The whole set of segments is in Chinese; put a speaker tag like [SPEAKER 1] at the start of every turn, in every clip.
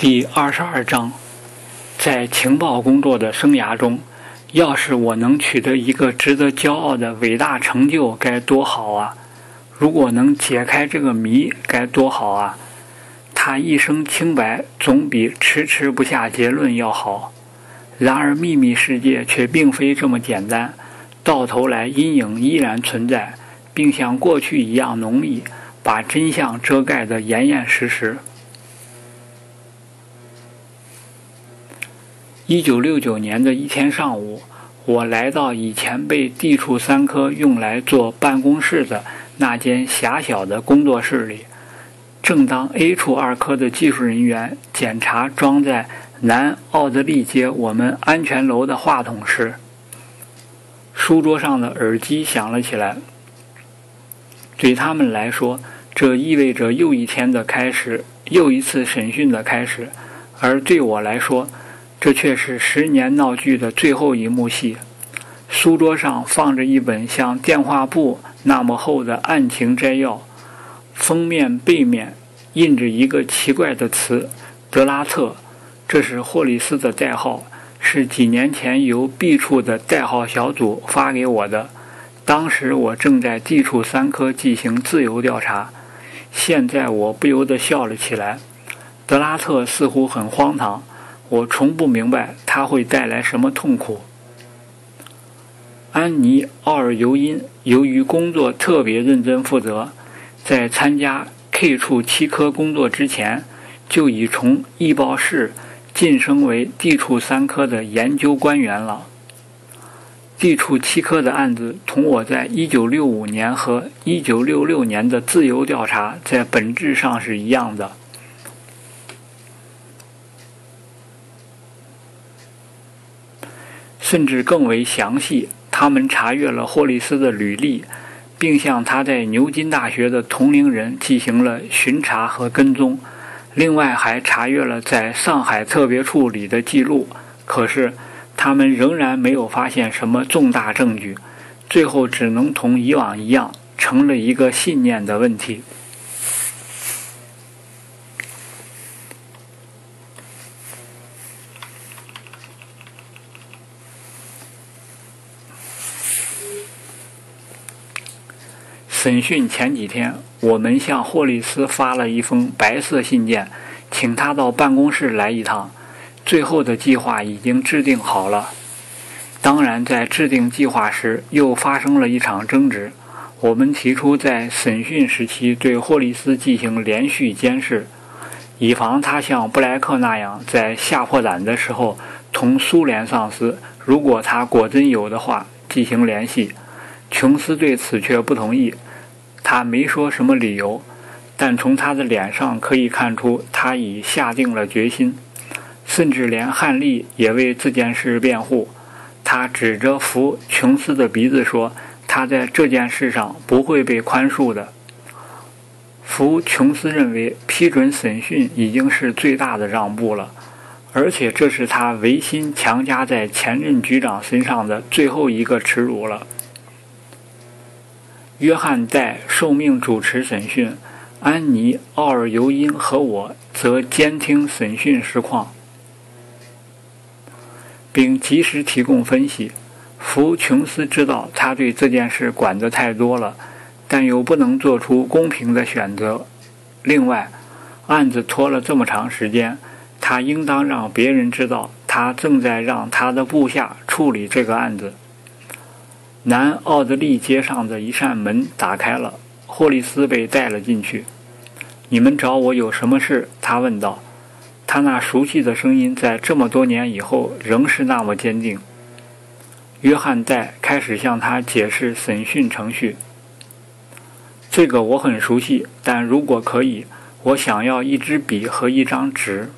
[SPEAKER 1] 第二十二章，在情报工作的生涯中，要是我能取得一个值得骄傲的伟大成就，该多好啊！如果能解开这个谜，该多好啊！他一生清白，总比迟迟不下结论要好。然而，秘密世界却并非这么简单，到头来阴影依然存在，并像过去一样浓密，把真相遮盖得严严实实。一九六九年的一天上午，我来到以前被地处三科用来做办公室的那间狭小的工作室里。正当 A 处二科的技术人员检查装在南奥德利街我们安全楼的话筒时，书桌上的耳机响了起来。对他们来说，这意味着又一天的开始，又一次审讯的开始；而对我来说，这却是十年闹剧的最后一幕戏。书桌上放着一本像电话簿那么厚的案情摘要，封面背面印着一个奇怪的词“德拉特”，这是霍里斯的代号，是几年前由 B 处的代号小组发给我的。当时我正在 D 处三科进行自由调查，现在我不由得笑了起来。德拉特似乎很荒唐。我从不明白它会带来什么痛苦。安妮·奥尔尤因由于工作特别认真负责，在参加 K 处七科工作之前，就已从易报室晋升为 D 处三科的研究官员了。D 处七科的案子同我在1965年和1966年的自由调查在本质上是一样的。甚至更为详细。他们查阅了霍利斯的履历，并向他在牛津大学的同龄人进行了巡查和跟踪。另外，还查阅了在上海特别处里的记录。可是，他们仍然没有发现什么重大证据。最后，只能同以往一样，成了一个信念的问题。审讯前几天，我们向霍利斯发了一封白色信件，请他到办公室来一趟。最后的计划已经制定好了。当然，在制定计划时，又发生了一场争执。我们提出在审讯时期对霍利斯进行连续监视，以防他像布莱克那样在吓破胆的时候同苏联上司，如果他果真有的话，进行联系。琼斯对此却不同意。他没说什么理由，但从他的脸上可以看出，他已下定了决心。甚至连汉利也为这件事辩护。他指着福琼斯的鼻子说：“他在这件事上不会被宽恕的。”福琼斯认为批准审讯已经是最大的让步了，而且这是他违心强加在前任局长身上的最后一个耻辱了。约翰戴受命主持审讯，安妮·奥尔尤因和我则监听审讯实况，并及时提供分析。福琼斯知道他对这件事管得太多了，但又不能做出公平的选择。另外，案子拖了这么长时间，他应当让别人知道他正在让他的部下处理这个案子。南奥德利街上的一扇门打开了，霍利斯被带了进去。“你们找我有什么事？”他问道。他那熟悉的声音在这么多年以后仍是那么坚定。约翰戴开始向他解释审讯程序。“这个我很熟悉，但如果可以，我想要一支笔和一张纸。”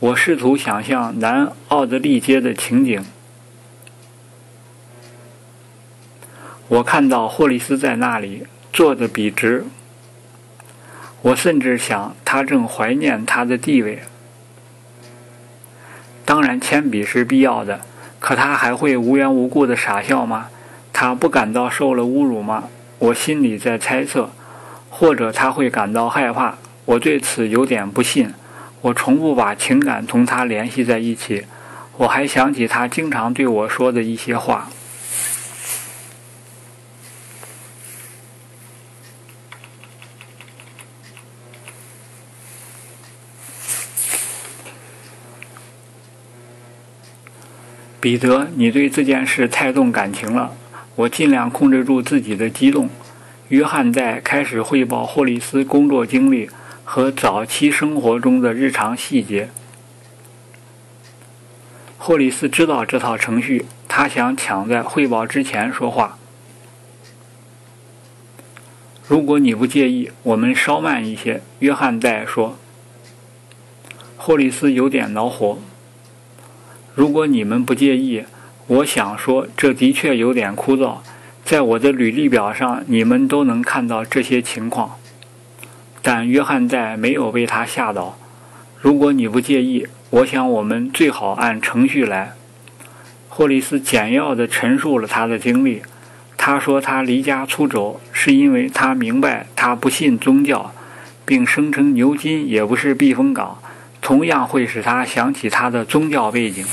[SPEAKER 1] 我试图想象南奥德利街的情景。我看到霍利斯在那里坐得笔直，我甚至想他正怀念他的地位。当然，铅笔是必要的，可他还会无缘无故的傻笑吗？他不感到受了侮辱吗？我心里在猜测，或者他会感到害怕。我对此有点不信。我从不把情感同他联系在一起。我还想起他经常对我说的一些话。彼得，你对这件事太动感情了。我尽量控制住自己的激动。约翰在开始汇报霍利斯工作经历和早期生活中的日常细节。霍利斯知道这套程序，他想抢在汇报之前说话。如果你不介意，我们稍慢一些。约翰在说。霍利斯有点恼火。如果你们不介意，我想说，这的确有点枯燥。在我的履历表上，你们都能看到这些情况。但约翰在没有被他吓倒。如果你不介意，我想我们最好按程序来。霍利斯简要地陈述了他的经历。他说他离家出走是因为他明白他不信宗教，并声称牛津也不是避风港。同样会使他想起他的宗教背景。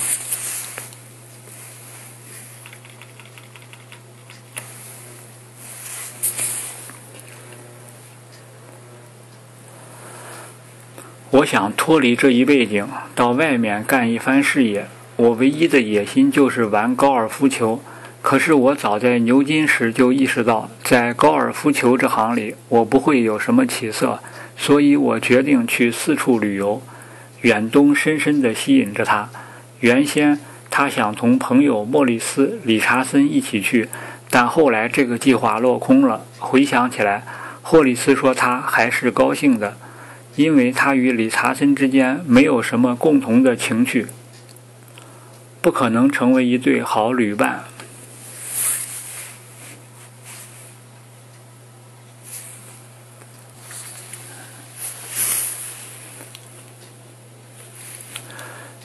[SPEAKER 1] 我想脱离这一背景，到外面干一番事业。我唯一的野心就是玩高尔夫球。可是我早在牛津时就意识到，在高尔夫球这行里，我不会有什么起色。所以我决定去四处旅游。远东深深地吸引着他。原先他想同朋友莫里斯·理查森一起去，但后来这个计划落空了。回想起来，霍里斯说他还是高兴的，因为他与理查森之间没有什么共同的情趣，不可能成为一对好旅伴。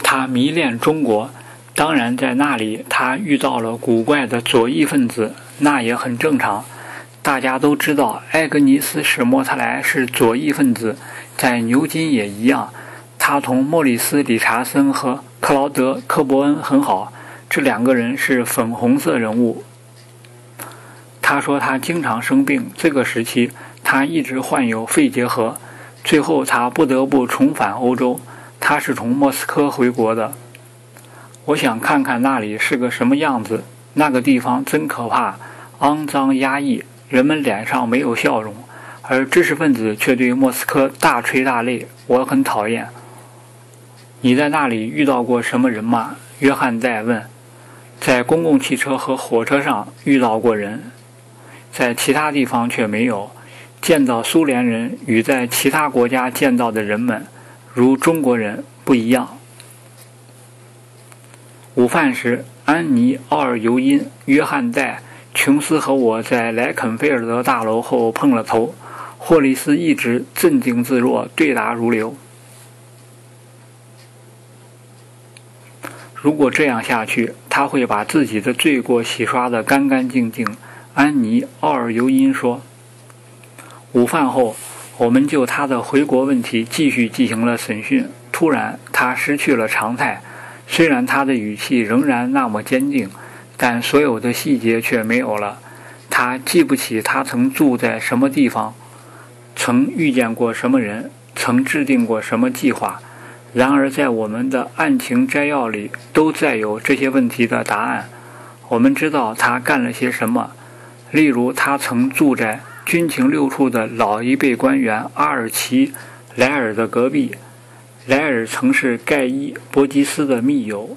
[SPEAKER 1] 他迷恋中国，当然在那里他遇到了古怪的左翼分子，那也很正常。大家都知道埃格尼斯·史莫特莱是左翼分子，在牛津也一样。他同莫里斯·理查森和克劳德·科伯恩很好，这两个人是粉红色人物。他说他经常生病，这个时期他一直患有肺结核，最后他不得不重返欧洲。他是从莫斯科回国的。我想看看那里是个什么样子。那个地方真可怕，肮脏压抑，人们脸上没有笑容，而知识分子却对莫斯科大吹大擂。我很讨厌。你在那里遇到过什么人吗？约翰在问。在公共汽车和火车上遇到过人，在其他地方却没有见到苏联人与在其他国家见到的人们。如中国人不一样。午饭时，安妮、奥尔尤因、约翰在琼斯和我在莱肯菲尔德大楼后碰了头。霍利斯一直镇定自若，对答如流。如果这样下去，他会把自己的罪过洗刷得干干净净。安妮·奥尔尤因说。午饭后。我们就他的回国问题继续进行了审讯。突然，他失去了常态。虽然他的语气仍然那么坚定，但所有的细节却没有了。他记不起他曾住在什么地方，曾遇见过什么人，曾制定过什么计划。然而，在我们的案情摘要里，都载有这些问题的答案。我们知道他干了些什么，例如，他曾住在。军情六处的老一辈官员阿尔奇·莱尔的隔壁，莱尔曾是盖伊·伯吉斯的密友，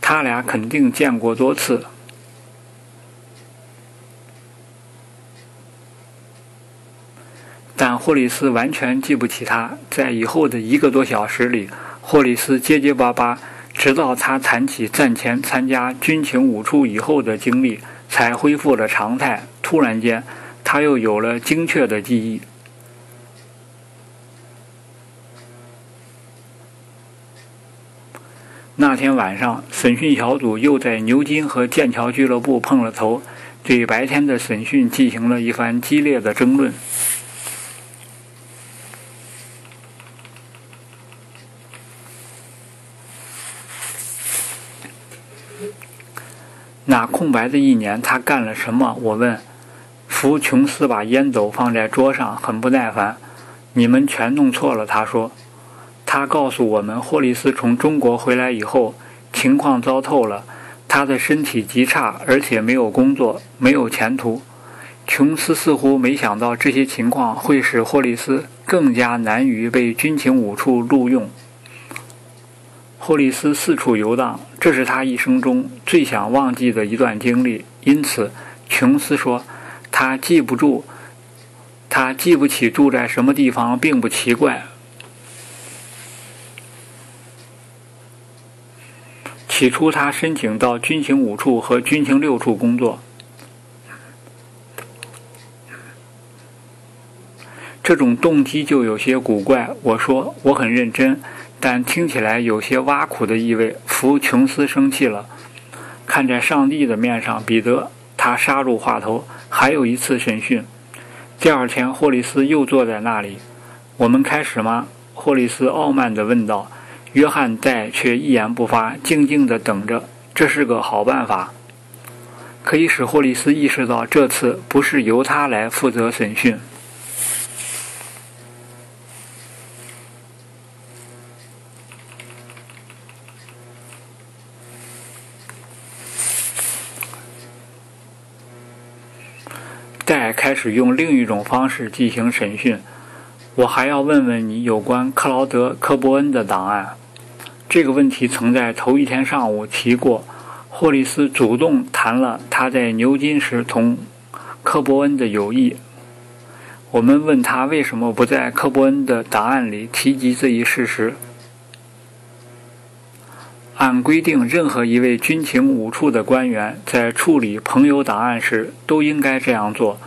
[SPEAKER 1] 他俩肯定见过多次。但霍利斯完全记不起他。在以后的一个多小时里，霍利斯结结巴巴。直到他谈起战前参加军情五处以后的经历，才恢复了常态。突然间，他又有了精确的记忆。那天晚上，审讯小组又在牛津和剑桥俱乐部碰了头。对白天的审讯进行了一番激烈的争论。那空白的一年，他干了什么？我问。福琼斯把烟斗放在桌上，很不耐烦。你们全弄错了，他说。他告诉我们，霍利斯从中国回来以后，情况糟透了。他的身体极差，而且没有工作，没有前途。琼斯似乎没想到这些情况会使霍利斯更加难于被军情五处录用。霍利斯四处游荡，这是他一生中最想忘记的一段经历。因此，琼斯说，他记不住，他记不起住在什么地方，并不奇怪。起初，他申请到军情五处和军情六处工作，这种动机就有些古怪。我说我很认真。但听起来有些挖苦的意味。福琼斯生气了，看在上帝的面上，彼得，他杀入话头。还有一次审讯。第二天，霍利斯又坐在那里。我们开始吗？霍利斯傲慢地问道。约翰在却一言不发，静静地等着。这是个好办法，可以使霍利斯意识到这次不是由他来负责审讯。戴开始用另一种方式进行审讯。我还要问问你有关克劳德·科伯恩的档案。这个问题曾在头一天上午提过。霍利斯主动谈了他在牛津时同科伯恩的友谊。我们问他为什么不在科伯恩的档案里提及这一事实。按规定，任何一位军情五处的官员在处理朋友档案时都应该这样做。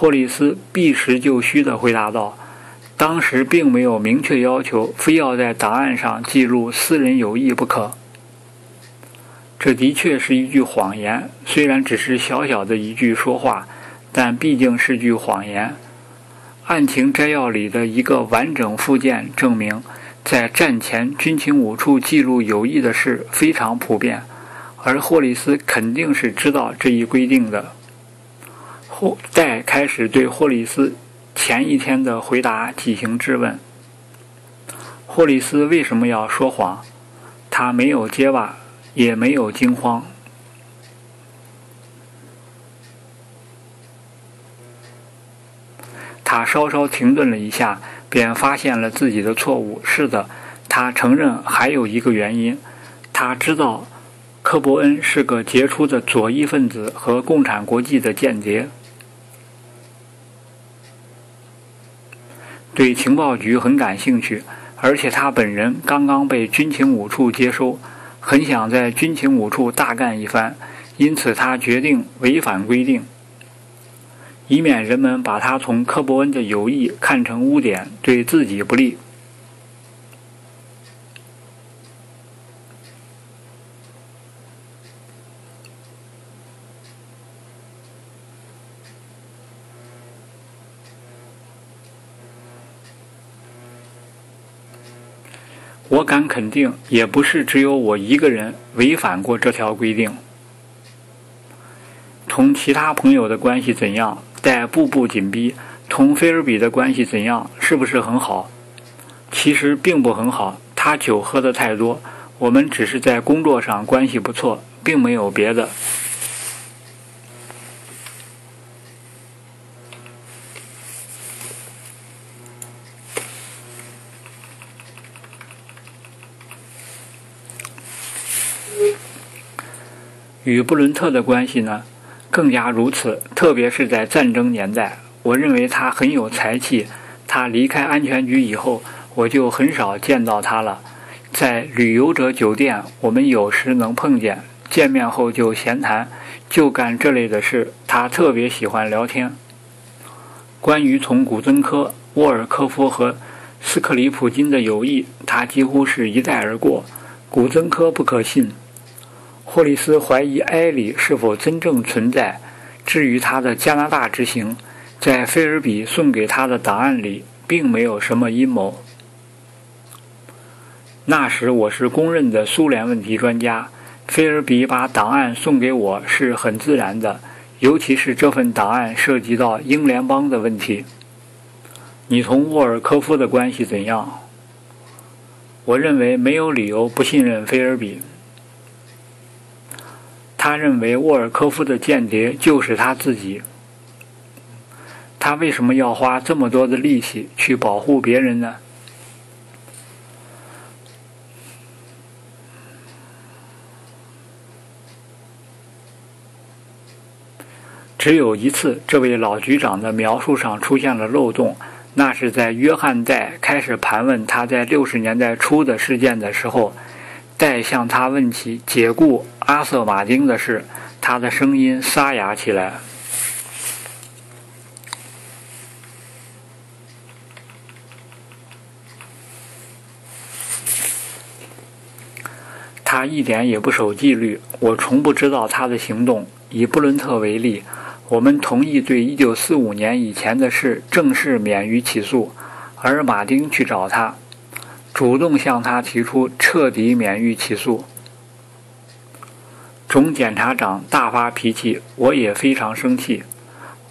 [SPEAKER 1] 霍利斯避实就虚地回答道：“当时并没有明确要求，非要在档案上记录私人友谊不可。这的确是一句谎言，虽然只是小小的一句说话，但毕竟是句谎言。案情摘要里的一个完整附件证明。”在战前，军情五处记录友谊的事非常普遍，而霍利斯肯定是知道这一规定的。霍戴开始对霍利斯前一天的回答进行质问。霍利斯为什么要说谎？他没有结巴，也没有惊慌。他稍稍停顿了一下。便发现了自己的错误。是的，他承认还有一个原因。他知道科伯恩是个杰出的左翼分子和共产国际的间谍，对情报局很感兴趣，而且他本人刚刚被军情五处接收，很想在军情五处大干一番，因此他决定违反规定。以免人们把他从科伯恩的友谊看成污点，对自己不利。我敢肯定，也不是只有我一个人违反过这条规定。同其他朋友的关系怎样？在步步紧逼，同菲尔比的关系怎样？是不是很好？其实并不很好，他酒喝的太多。我们只是在工作上关系不错，并没有别的。与布伦特的关系呢？更加如此，特别是在战争年代。我认为他很有才气。他离开安全局以后，我就很少见到他了。在旅游者酒店，我们有时能碰见，见面后就闲谈，就干这类的事。他特别喜欢聊天。关于从古曾科、沃尔科夫和斯克里普金的友谊，他几乎是一带而过。古曾科不可信。霍利斯怀疑埃里是否真正存在，至于他的加拿大之行，在菲尔比送给他的档案里，并没有什么阴谋。那时我是公认的苏联问题专家，菲尔比把档案送给我是很自然的，尤其是这份档案涉及到英联邦的问题。你同沃尔科夫的关系怎样？我认为没有理由不信任菲尔比。他认为沃尔科夫的间谍就是他自己。他为什么要花这么多的力气去保护别人呢？只有一次，这位老局长的描述上出现了漏洞，那是在约翰戴开始盘问他在六十年代初的事件的时候。再向他问起解雇阿瑟·马丁的事，他的声音沙哑起来。他一点也不守纪律，我从不知道他的行动。以布伦特为例，我们同意对1945年以前的事正式免于起诉，而马丁去找他。主动向他提出彻底免于起诉。总检察长大发脾气，我也非常生气。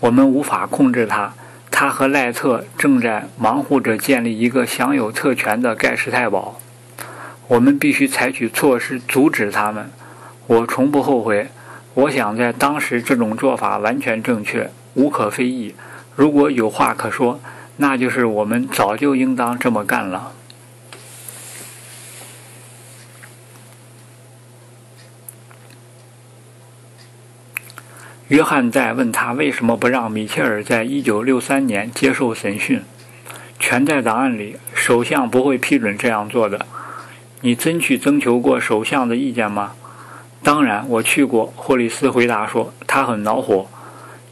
[SPEAKER 1] 我们无法控制他，他和赖特正在忙活着建立一个享有特权的盖世太保。我们必须采取措施阻止他们。我从不后悔。我想在当时这种做法完全正确，无可非议。如果有话可说，那就是我们早就应当这么干了。约翰在问他为什么不让米切尔在一九六三年接受审讯，全在档案里。首相不会批准这样做的。你真去征求过首相的意见吗？当然，我去过。霍利斯回答说，他很恼火，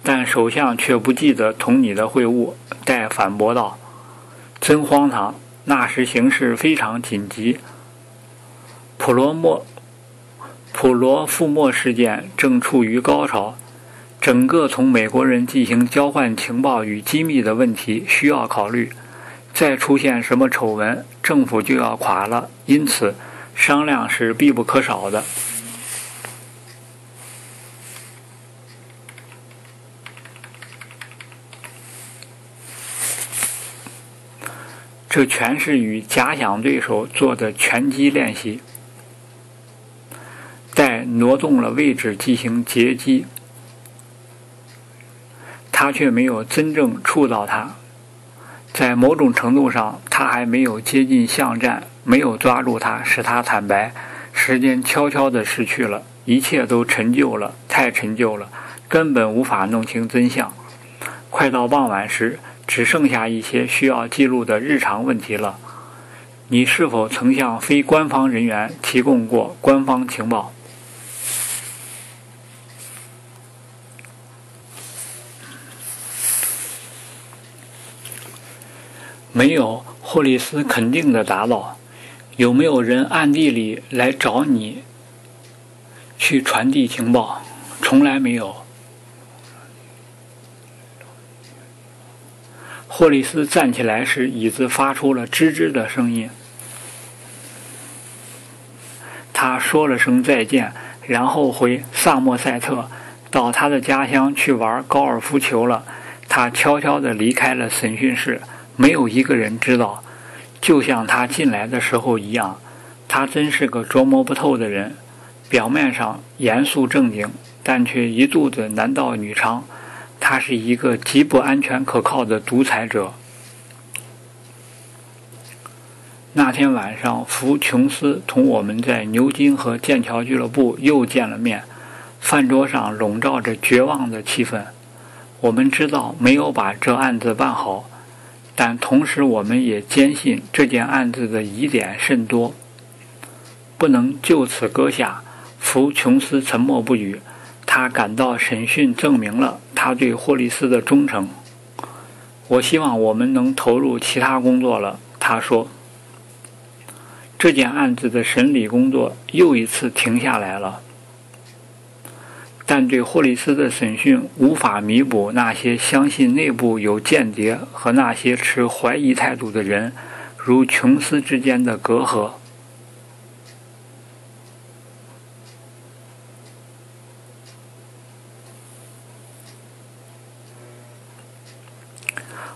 [SPEAKER 1] 但首相却不记得同你的会晤。戴反驳道：“真荒唐！那时形势非常紧急，普罗莫普罗富莫事件正处于高潮。”整个从美国人进行交换情报与机密的问题需要考虑，再出现什么丑闻，政府就要垮了。因此，商量是必不可少的。这全是与假想对手做的拳击练习，待挪动了位置进行截击。他却没有真正触到他，在某种程度上，他还没有接近巷战，没有抓住他，使他坦白。时间悄悄地逝去了，一切都陈旧了，太陈旧了，根本无法弄清真相。快到傍晚时，只剩下一些需要记录的日常问题了。你是否曾向非官方人员提供过官方情报？没有，霍利斯肯定的答道：“有没有人暗地里来找你去传递情报？从来没有。”霍利斯站起来时，椅子发出了吱吱的声音。他说了声再见，然后回萨默塞特，到他的家乡去玩高尔夫球了。他悄悄地离开了审讯室。没有一个人知道，就像他进来的时候一样。他真是个琢磨不透的人，表面上严肃正经，但却一肚子男盗女娼。他是一个极不安全可靠的独裁者。那天晚上，福琼斯同我们在牛津和剑桥俱乐部又见了面。饭桌上笼罩着绝望的气氛。我们知道没有把这案子办好。但同时，我们也坚信这件案子的疑点甚多，不能就此搁下。福琼斯沉默不语，他感到审讯证明了他对霍利斯的忠诚。我希望我们能投入其他工作了，他说。这件案子的审理工作又一次停下来了。但对霍利斯的审讯无法弥补那些相信内部有间谍和那些持怀疑态度的人如琼斯之间的隔阂。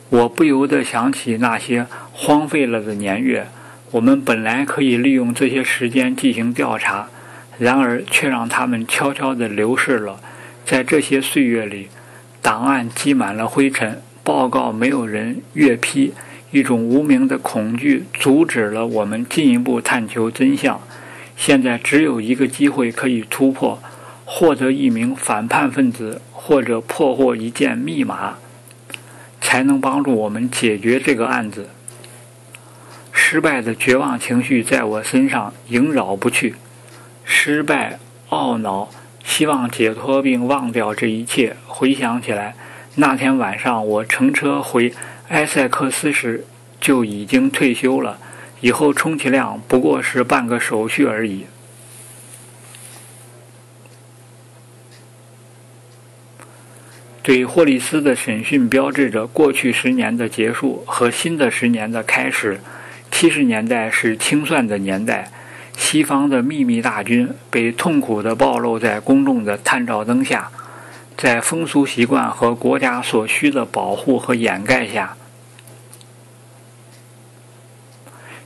[SPEAKER 1] 我不由得想起那些荒废了的年月，我们本来可以利用这些时间进行调查，然而却让他们悄悄地流逝了。在这些岁月里，档案积满了灰尘，报告没有人阅批，一种无名的恐惧阻止了我们进一步探求真相。现在只有一个机会可以突破，获得一名反叛分子，或者破获一件密码。才能帮助我们解决这个案子。失败的绝望情绪在我身上萦绕不去，失败、懊恼、希望解脱并忘掉这一切。回想起来，那天晚上我乘车回埃塞克斯时就已经退休了，以后充其量不过是办个手续而已。对霍利斯的审讯标志着过去十年的结束和新的十年的开始。七十年代是清算的年代，西方的秘密大军被痛苦地暴露在公众的探照灯下，在风俗习惯和国家所需的保护和掩盖下，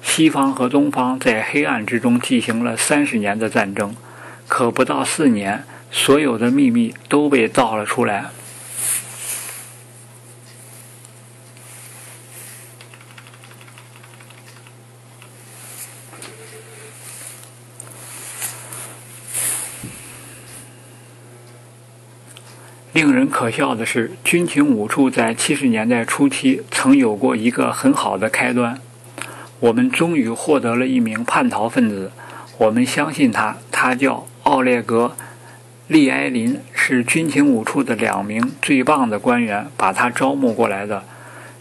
[SPEAKER 1] 西方和东方在黑暗之中进行了三十年的战争。可不到四年，所有的秘密都被造了出来。令人可笑的是，军情五处在七十年代初期曾有过一个很好的开端。我们终于获得了一名叛逃分子，我们相信他，他叫奥列格·利埃林，是军情五处的两名最棒的官员把他招募过来的。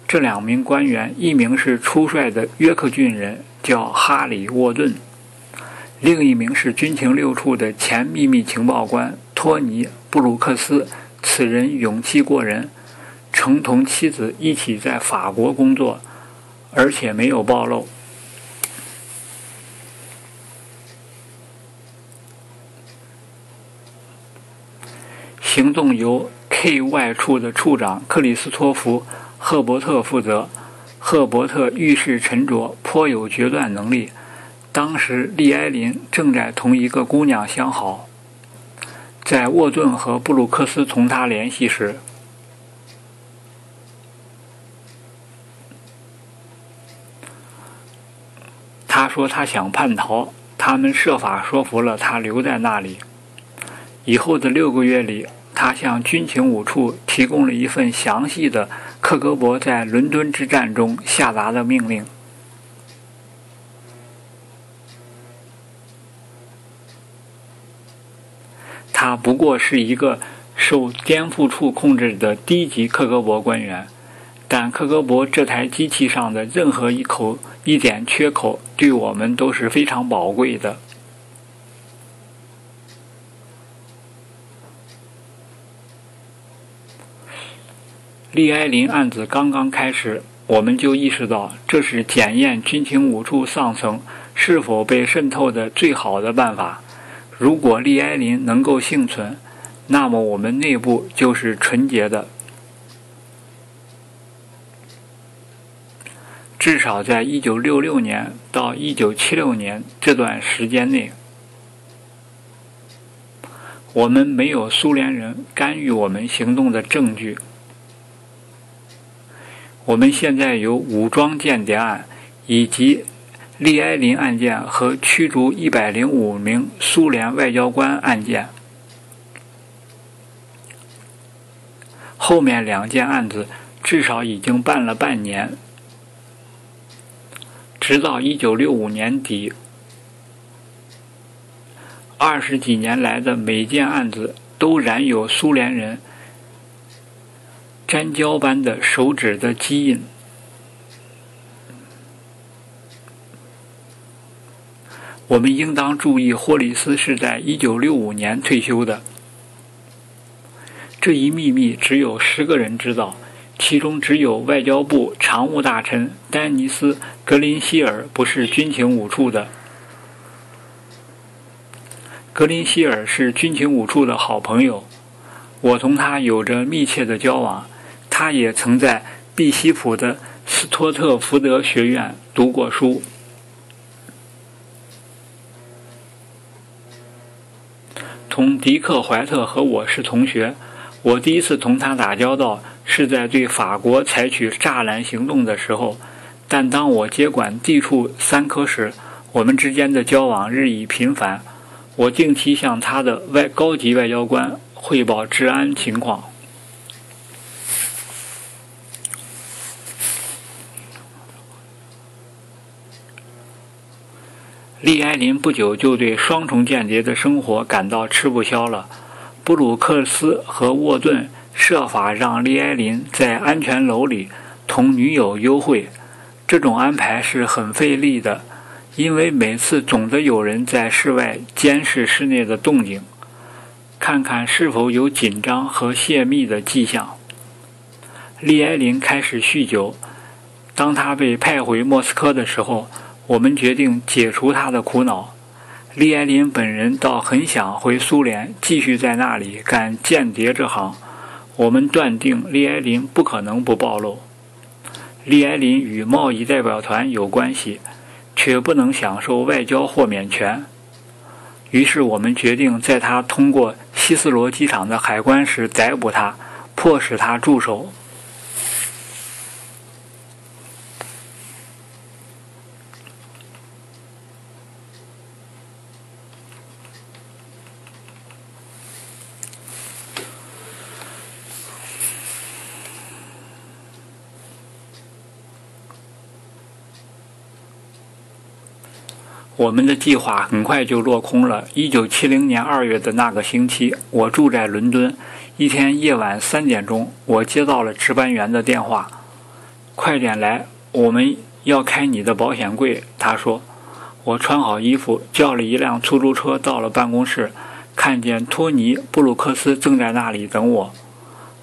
[SPEAKER 1] 这两名官员，一名是初帅的约克郡人，叫哈里·沃顿；另一名是军情六处的前秘密情报官托尼·布鲁克斯。此人勇气过人，曾同妻子一起在法国工作，而且没有暴露。行动由 K.Y 处的处长克里斯托弗·赫伯特负责。赫伯特遇事沉着，颇有决断能力。当时利埃林正在同一个姑娘相好。在沃顿和布鲁克斯同他联系时，他说他想叛逃，他们设法说服了他留在那里。以后的六个月里，他向军情五处提供了一份详细的克格勃在伦敦之战中下达的命令。他不过是一个受颠覆处控制的低级克格勃官员，但克格勃这台机器上的任何一口一点缺口，对我们都是非常宝贵的。利埃林案子刚刚开始，我们就意识到这是检验军情五处上层是否被渗透的最好的办法。如果利埃林能够幸存，那么我们内部就是纯洁的。至少在1966年到1976年这段时间内，我们没有苏联人干预我们行动的证据。我们现在有武装间谍案以及。利埃林案件和驱逐一百零五名苏联外交官案件，后面两件案子至少已经办了半年，直到一九六五年底，二十几年来的每件案子都染有苏联人粘胶般的手指的基因。我们应当注意，霍里斯是在1965年退休的。这一秘密只有十个人知道，其中只有外交部常务大臣丹尼斯·格林希尔不是军情五处的。格林希尔是军情五处的好朋友，我同他有着密切的交往。他也曾在毕西普的斯托特福德学院读过书。同迪克·怀特和我是同学，我第一次同他打交道是在对法国采取栅栏行动的时候。但当我接管地处三科时，我们之间的交往日益频繁。我定期向他的外高级外交官汇报治安情况。利埃林不久就对双重间谍的生活感到吃不消了。布鲁克斯和沃顿设法让利埃林在安全楼里同女友幽会，这种安排是很费力的。因为每次总得有人在室外监视室内的动静，看看是否有紧张和泄密的迹象。利埃林开始酗酒。当他被派回莫斯科的时候，我们决定解除他的苦恼。利埃林本人倒很想回苏联，继续在那里干间谍这行。我们断定利埃林不可能不暴露。利埃林与贸易代表团有关系。却不能享受外交豁免权，于是我们决定在他通过希斯罗机场的海关时逮捕他，迫使他住手。我们的计划很快就落空了。一九七零年二月的那个星期，我住在伦敦。一天夜晚三点钟，我接到了值班员的电话：“快点来，我们要开你的保险柜。”他说。我穿好衣服，叫了一辆出租车到了办公室，看见托尼·布鲁克斯正在那里等我。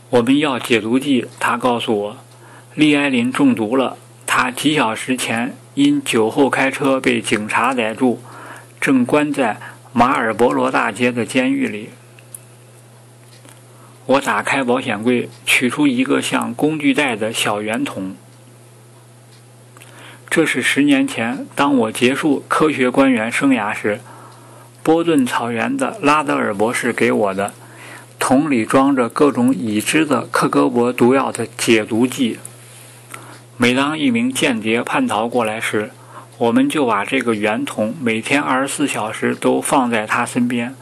[SPEAKER 1] 我们要解毒剂，他告诉我，利埃林中毒了。他几小时前因酒后开车被警察逮住，正关在马尔伯罗大街的监狱里。我打开保险柜，取出一个像工具袋的小圆筒。这是十年前，当我结束科学官员生涯时，波顿草原的拉德尔博士给我的。桶里装着各种已知的克格勃毒药的解毒剂。每当一名间谍叛逃过来时，我们就把这个圆筒每天二十四小时都放在他身边，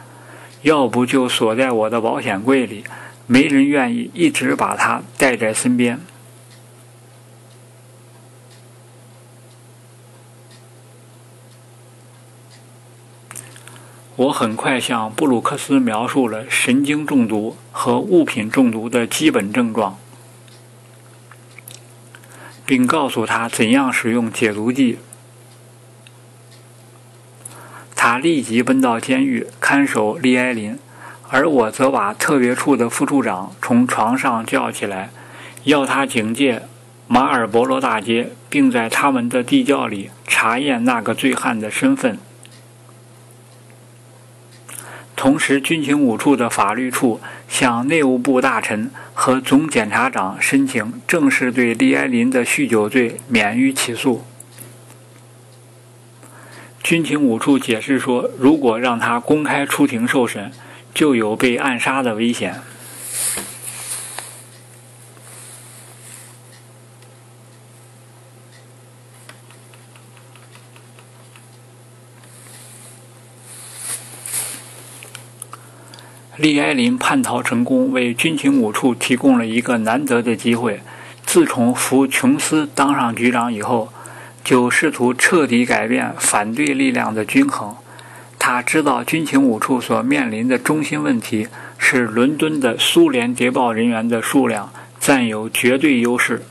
[SPEAKER 1] 要不就锁在我的保险柜里。没人愿意一直把它带在身边。我很快向布鲁克斯描述了神经中毒和物品中毒的基本症状。并告诉他怎样使用解毒剂。他立即奔到监狱看守利埃林，而我则把特别处的副处长从床上叫起来，要他警戒马尔伯罗大街，并在他们的地窖里查验那个醉汉的身份。同时，军情五处的法律处向内务部大臣和总检察长申请正式对利埃林的酗酒罪免于起诉。军情五处解释说，如果让他公开出庭受审，就有被暗杀的危险。利埃林叛逃成功，为军情五处提供了一个难得的机会。自从福琼斯当上局长以后，就试图彻底改变反对力量的均衡。他知道军情五处所面临的中心问题是伦敦的苏联谍报人员的数量占有绝对优势。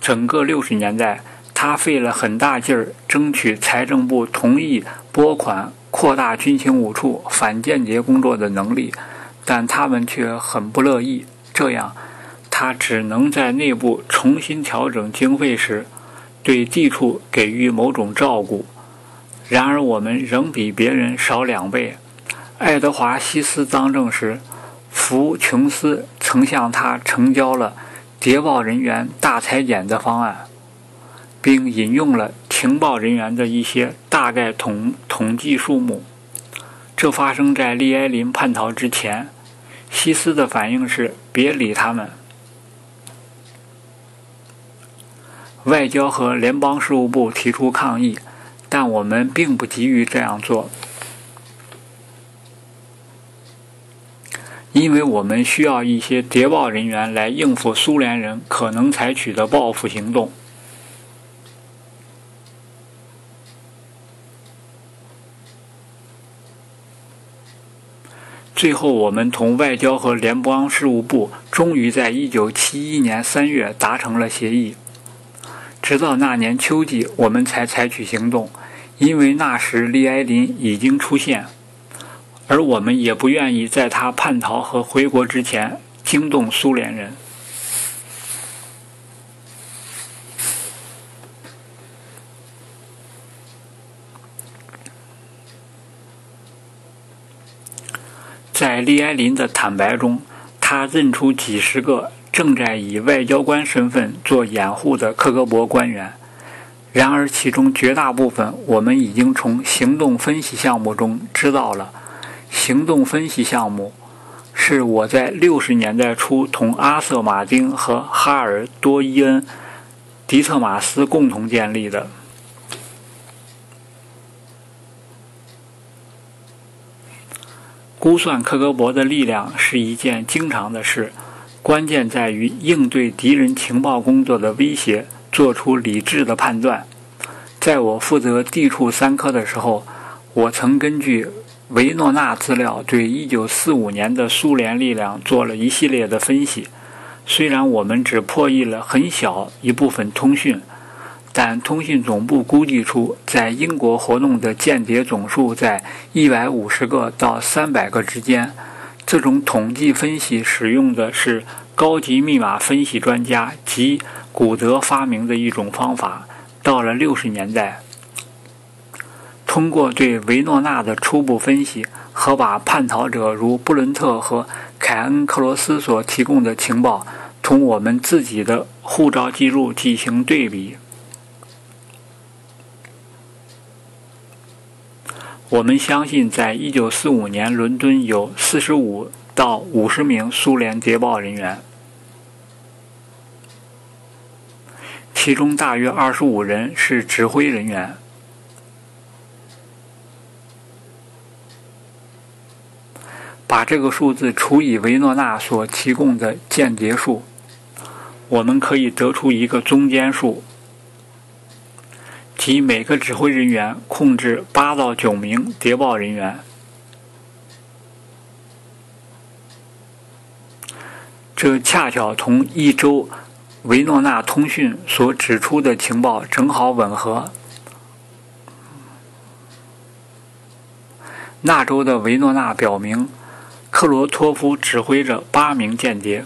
[SPEAKER 1] 整个六十年代。他费了很大劲儿争取财政部同意拨款扩大军情五处反间谍工作的能力，但他们却很不乐意。这样，他只能在内部重新调整经费时，对地处给予某种照顾。然而，我们仍比别人少两倍。爱德华西斯当政时，福琼斯曾向他呈交了谍报人员大裁减的方案。并引用了情报人员的一些大概统统计数目。这发生在利埃林叛逃之前。西斯的反应是：别理他们。外交和联邦事务部提出抗议，但我们并不急于这样做，因为我们需要一些谍报人员来应付苏联人可能采取的报复行动。最后，我们同外交和联邦事务部终于在一九七一年三月达成了协议。直到那年秋季，我们才采取行动，因为那时利埃林已经出现，而我们也不愿意在他叛逃和回国之前惊动苏联人。在利埃林的坦白中，他认出几十个正在以外交官身份做掩护的克格勃官员。然而，其中绝大部分我们已经从行动分析项目中知道了。行动分析项目是我在六十年代初同阿瑟·马丁和哈尔·多伊恩·迪特马斯共同建立的。估算克格勃的力量是一件经常的事，关键在于应对敌人情报工作的威胁，做出理智的判断。在我负责地处三科的时候，我曾根据维诺纳资料对1945年的苏联力量做了一系列的分析。虽然我们只破译了很小一部分通讯。但通信总部估计出，在英国活动的间谍总数在一百五十个到三百个之间。这种统计分析使用的是高级密码分析专家及古德发明的一种方法。到了六十年代，通过对维诺纳的初步分析和把叛逃者如布伦特和凯恩·克罗斯所提供的情报同我们自己的护照记录进行对比。我们相信，在1945年，伦敦有45到50名苏联谍报人员，其中大约25人是指挥人员。把这个数字除以维诺纳所提供的间谍数，我们可以得出一个中间数。即每个指挥人员控制八到九名谍报人员，这恰巧同一周维诺纳通讯所指出的情报正好吻合。那周的维诺纳表明，克罗托夫指挥着八名间谍。